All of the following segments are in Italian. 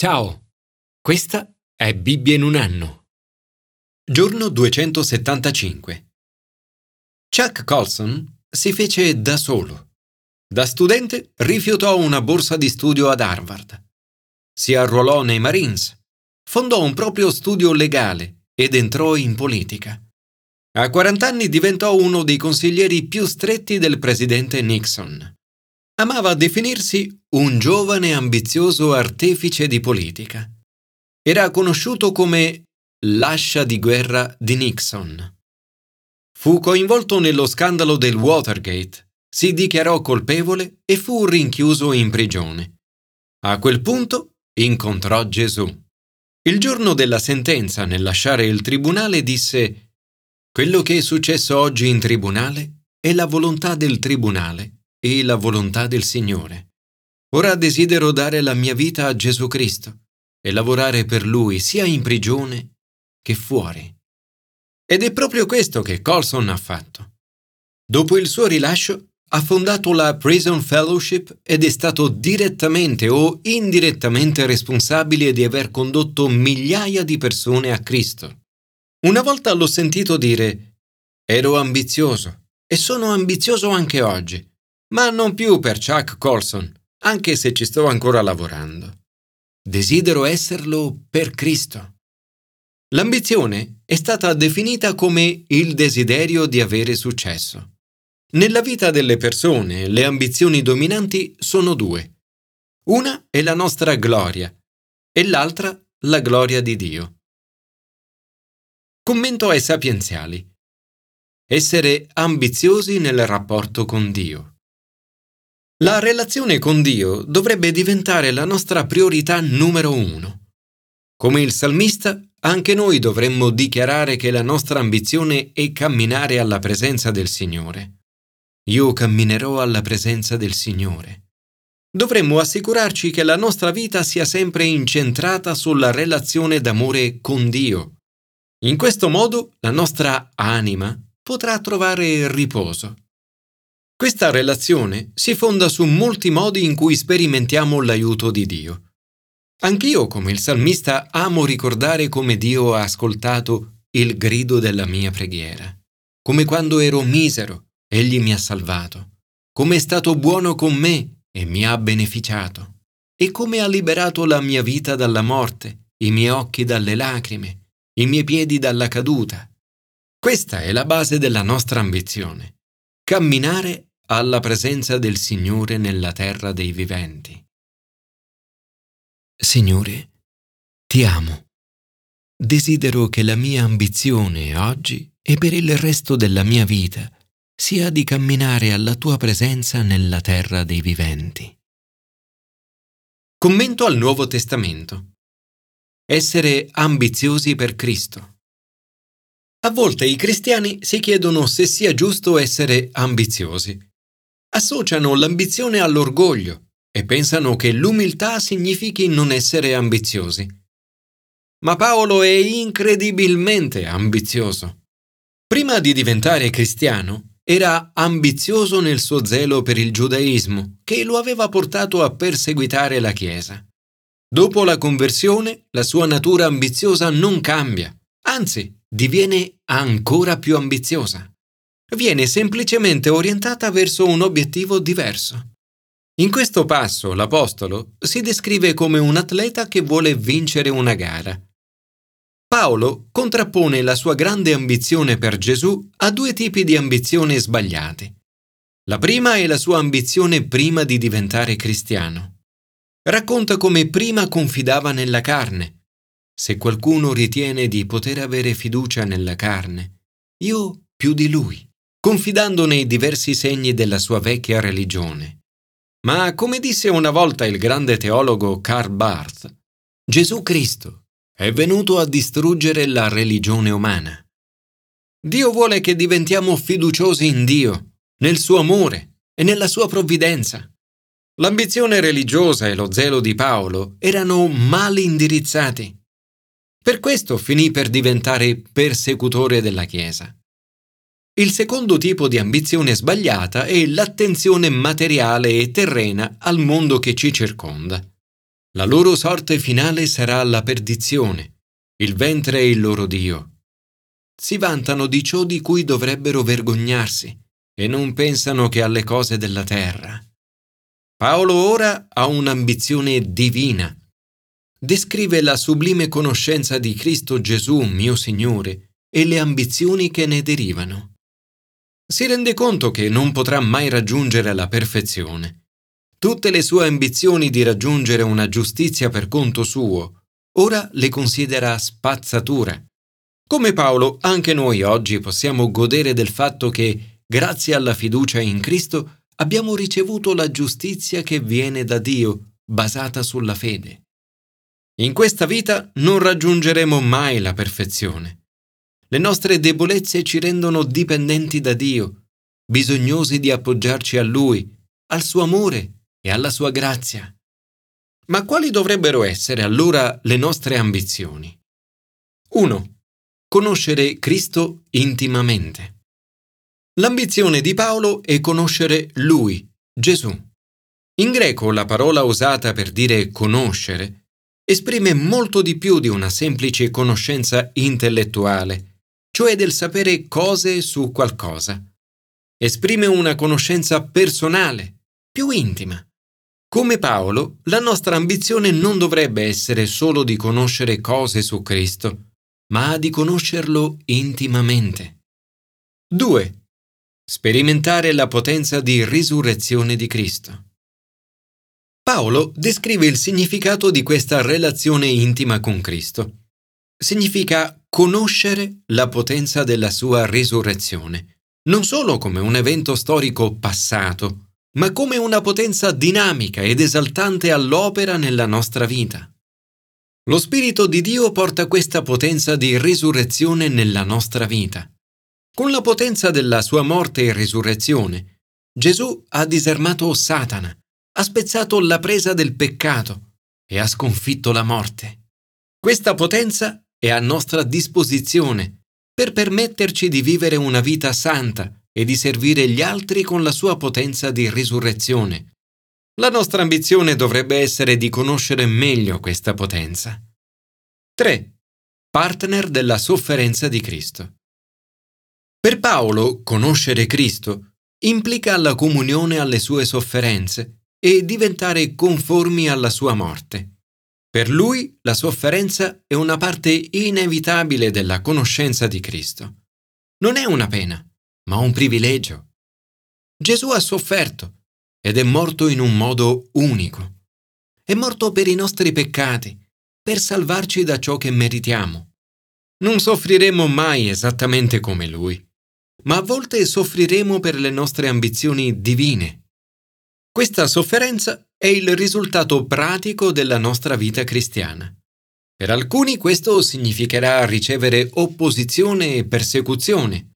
Ciao, questa è Bibbia in un anno. Giorno 275. Chuck Colson si fece da solo. Da studente rifiutò una borsa di studio ad Harvard. Si arruolò nei Marines, fondò un proprio studio legale ed entrò in politica. A 40 anni diventò uno dei consiglieri più stretti del presidente Nixon. Amava definirsi un giovane ambizioso artefice di politica. Era conosciuto come l'ascia di guerra di Nixon. Fu coinvolto nello scandalo del Watergate, si dichiarò colpevole e fu rinchiuso in prigione. A quel punto incontrò Gesù. Il giorno della sentenza, nel lasciare il tribunale, disse Quello che è successo oggi in tribunale è la volontà del tribunale e la volontà del Signore. Ora desidero dare la mia vita a Gesù Cristo e lavorare per Lui sia in prigione che fuori. Ed è proprio questo che Colson ha fatto. Dopo il suo rilascio ha fondato la Prison Fellowship ed è stato direttamente o indirettamente responsabile di aver condotto migliaia di persone a Cristo. Una volta l'ho sentito dire, ero ambizioso e sono ambizioso anche oggi, ma non più per Chuck Colson, anche se ci sto ancora lavorando. Desidero esserlo per Cristo. L'ambizione è stata definita come il desiderio di avere successo. Nella vita delle persone le ambizioni dominanti sono due. Una è la nostra gloria e l'altra la gloria di Dio. Commento ai sapienziali. Essere ambiziosi nel rapporto con Dio. La relazione con Dio dovrebbe diventare la nostra priorità numero uno. Come il salmista, anche noi dovremmo dichiarare che la nostra ambizione è camminare alla presenza del Signore. Io camminerò alla presenza del Signore. Dovremmo assicurarci che la nostra vita sia sempre incentrata sulla relazione d'amore con Dio. In questo modo la nostra anima potrà trovare riposo. Questa relazione si fonda su molti modi in cui sperimentiamo l'aiuto di Dio. Anch'io, come il salmista, amo ricordare come Dio ha ascoltato il grido della mia preghiera, come quando ero misero, Egli mi ha salvato, come è stato buono con me e mi ha beneficiato, e come ha liberato la mia vita dalla morte, i miei occhi dalle lacrime, i miei piedi dalla caduta. Questa è la base della nostra ambizione. Camminare alla presenza del Signore nella terra dei viventi. Signore, ti amo. Desidero che la mia ambizione oggi e per il resto della mia vita sia di camminare alla tua presenza nella terra dei viventi. Commento al Nuovo Testamento. Essere ambiziosi per Cristo. A volte i cristiani si chiedono se sia giusto essere ambiziosi associano l'ambizione all'orgoglio e pensano che l'umiltà significhi non essere ambiziosi. Ma Paolo è incredibilmente ambizioso. Prima di diventare cristiano, era ambizioso nel suo zelo per il giudaismo, che lo aveva portato a perseguitare la Chiesa. Dopo la conversione, la sua natura ambiziosa non cambia, anzi diviene ancora più ambiziosa viene semplicemente orientata verso un obiettivo diverso. In questo passo l'Apostolo si descrive come un atleta che vuole vincere una gara. Paolo contrappone la sua grande ambizione per Gesù a due tipi di ambizione sbagliate. La prima è la sua ambizione prima di diventare cristiano. Racconta come prima confidava nella carne. Se qualcuno ritiene di poter avere fiducia nella carne, io più di lui confidando nei diversi segni della sua vecchia religione. Ma come disse una volta il grande teologo Karl Barth, Gesù Cristo è venuto a distruggere la religione umana. Dio vuole che diventiamo fiduciosi in Dio, nel suo amore e nella sua provvidenza. L'ambizione religiosa e lo zelo di Paolo erano mal indirizzati. Per questo finì per diventare persecutore della Chiesa. Il secondo tipo di ambizione sbagliata è l'attenzione materiale e terrena al mondo che ci circonda. La loro sorte finale sarà la perdizione. Il ventre è il loro Dio. Si vantano di ciò di cui dovrebbero vergognarsi e non pensano che alle cose della terra. Paolo ora ha un'ambizione divina. Descrive la sublime conoscenza di Cristo Gesù, mio Signore, e le ambizioni che ne derivano. Si rende conto che non potrà mai raggiungere la perfezione. Tutte le sue ambizioni di raggiungere una giustizia per conto suo, ora le considera spazzatura. Come Paolo, anche noi oggi possiamo godere del fatto che grazie alla fiducia in Cristo, abbiamo ricevuto la giustizia che viene da Dio, basata sulla fede. In questa vita non raggiungeremo mai la perfezione. Le nostre debolezze ci rendono dipendenti da Dio, bisognosi di appoggiarci a Lui, al suo amore e alla sua grazia. Ma quali dovrebbero essere allora le nostre ambizioni? 1. Conoscere Cristo intimamente. L'ambizione di Paolo è conoscere lui, Gesù. In greco la parola usata per dire conoscere esprime molto di più di una semplice conoscenza intellettuale, cioè del sapere cose su qualcosa. Esprime una conoscenza personale, più intima. Come Paolo, la nostra ambizione non dovrebbe essere solo di conoscere cose su Cristo, ma di conoscerlo intimamente. 2. Sperimentare la potenza di risurrezione di Cristo. Paolo descrive il significato di questa relazione intima con Cristo. Significa conoscere la potenza della sua risurrezione, non solo come un evento storico passato, ma come una potenza dinamica ed esaltante all'opera nella nostra vita. Lo Spirito di Dio porta questa potenza di risurrezione nella nostra vita. Con la potenza della sua morte e risurrezione, Gesù ha disarmato Satana, ha spezzato la presa del peccato e ha sconfitto la morte. Questa potenza è a nostra disposizione per permetterci di vivere una vita santa e di servire gli altri con la sua potenza di risurrezione. La nostra ambizione dovrebbe essere di conoscere meglio questa potenza. 3. Partner della sofferenza di Cristo. Per Paolo, conoscere Cristo implica la comunione alle sue sofferenze e diventare conformi alla sua morte. Per lui la sofferenza è una parte inevitabile della conoscenza di Cristo. Non è una pena, ma un privilegio. Gesù ha sofferto ed è morto in un modo unico. È morto per i nostri peccati, per salvarci da ciò che meritiamo. Non soffriremo mai esattamente come lui ma a volte soffriremo per le nostre ambizioni divine. Questa sofferenza è il risultato pratico della nostra vita cristiana. Per alcuni questo significherà ricevere opposizione e persecuzione.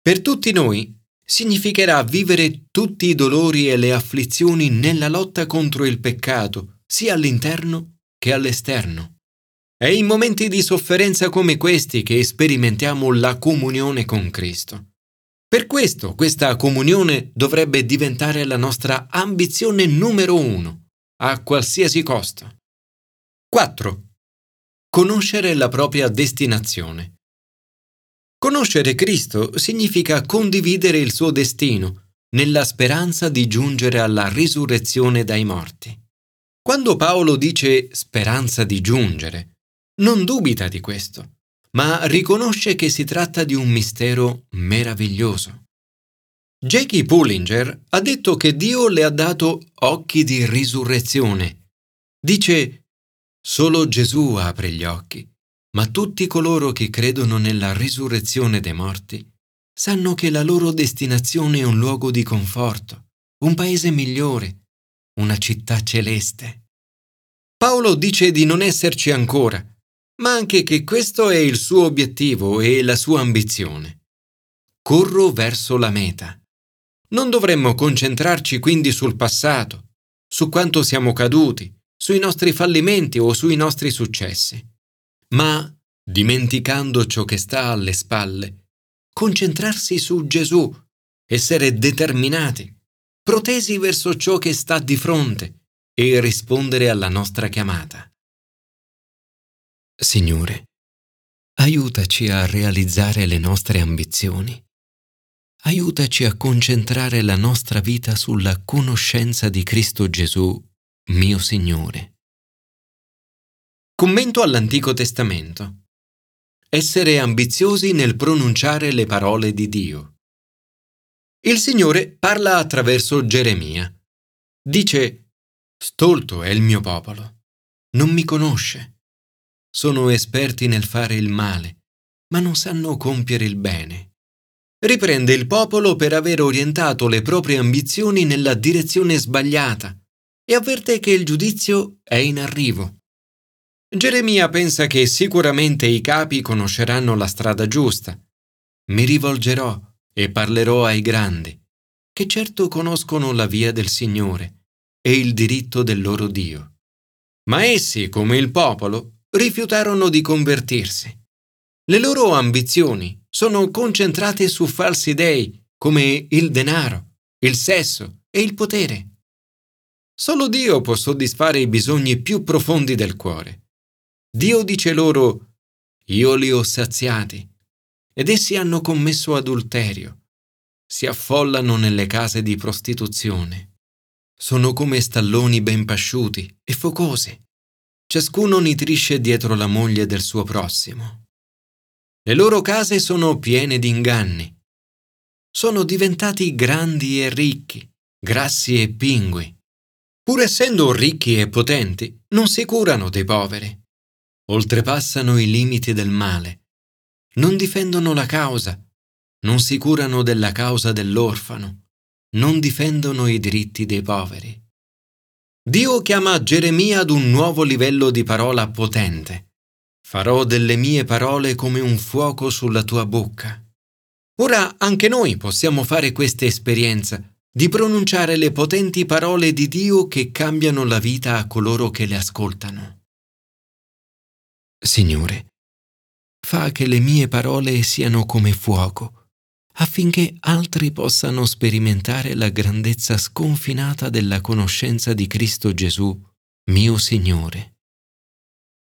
Per tutti noi significherà vivere tutti i dolori e le afflizioni nella lotta contro il peccato, sia all'interno che all'esterno. È in momenti di sofferenza come questi che sperimentiamo la comunione con Cristo. Per questo questa comunione dovrebbe diventare la nostra ambizione numero uno, a qualsiasi costo. 4. Conoscere la propria destinazione. Conoscere Cristo significa condividere il suo destino, nella speranza di giungere alla risurrezione dai morti. Quando Paolo dice speranza di giungere, non dubita di questo, ma riconosce che si tratta di un mistero meraviglioso. Jackie Pullinger ha detto che Dio le ha dato occhi di risurrezione. Dice, solo Gesù apre gli occhi, ma tutti coloro che credono nella risurrezione dei morti sanno che la loro destinazione è un luogo di conforto, un paese migliore, una città celeste. Paolo dice di non esserci ancora, ma anche che questo è il suo obiettivo e la sua ambizione. Corro verso la meta. Non dovremmo concentrarci quindi sul passato, su quanto siamo caduti, sui nostri fallimenti o sui nostri successi, ma, dimenticando ciò che sta alle spalle, concentrarsi su Gesù, essere determinati, protesi verso ciò che sta di fronte e rispondere alla nostra chiamata. Signore, aiutaci a realizzare le nostre ambizioni. Aiutaci a concentrare la nostra vita sulla conoscenza di Cristo Gesù, mio Signore. Commento all'Antico Testamento. Essere ambiziosi nel pronunciare le parole di Dio. Il Signore parla attraverso Geremia. Dice, Stolto è il mio popolo, non mi conosce. Sono esperti nel fare il male, ma non sanno compiere il bene. Riprende il popolo per aver orientato le proprie ambizioni nella direzione sbagliata e avverte che il giudizio è in arrivo. Geremia pensa che sicuramente i capi conosceranno la strada giusta. Mi rivolgerò e parlerò ai grandi, che certo conoscono la via del Signore e il diritto del loro Dio. Ma essi, come il popolo, rifiutarono di convertirsi. Le loro ambizioni sono concentrate su falsi dei come il denaro, il sesso e il potere. Solo Dio può soddisfare i bisogni più profondi del cuore. Dio dice loro, io li ho saziati, ed essi hanno commesso adulterio, si affollano nelle case di prostituzione. Sono come stalloni ben pasciuti e focosi. Ciascuno nitrisce dietro la moglie del suo prossimo. Le loro case sono piene di inganni. Sono diventati grandi e ricchi, grassi e pingui. Pur essendo ricchi e potenti, non si curano dei poveri oltrepassano i limiti del male, non difendono la causa, non si curano della causa dell'orfano, non difendono i diritti dei poveri. Dio chiama Geremia ad un nuovo livello di parola potente. Farò delle mie parole come un fuoco sulla tua bocca. Ora anche noi possiamo fare questa esperienza di pronunciare le potenti parole di Dio che cambiano la vita a coloro che le ascoltano. Signore, fa che le mie parole siano come fuoco, affinché altri possano sperimentare la grandezza sconfinata della conoscenza di Cristo Gesù, mio Signore.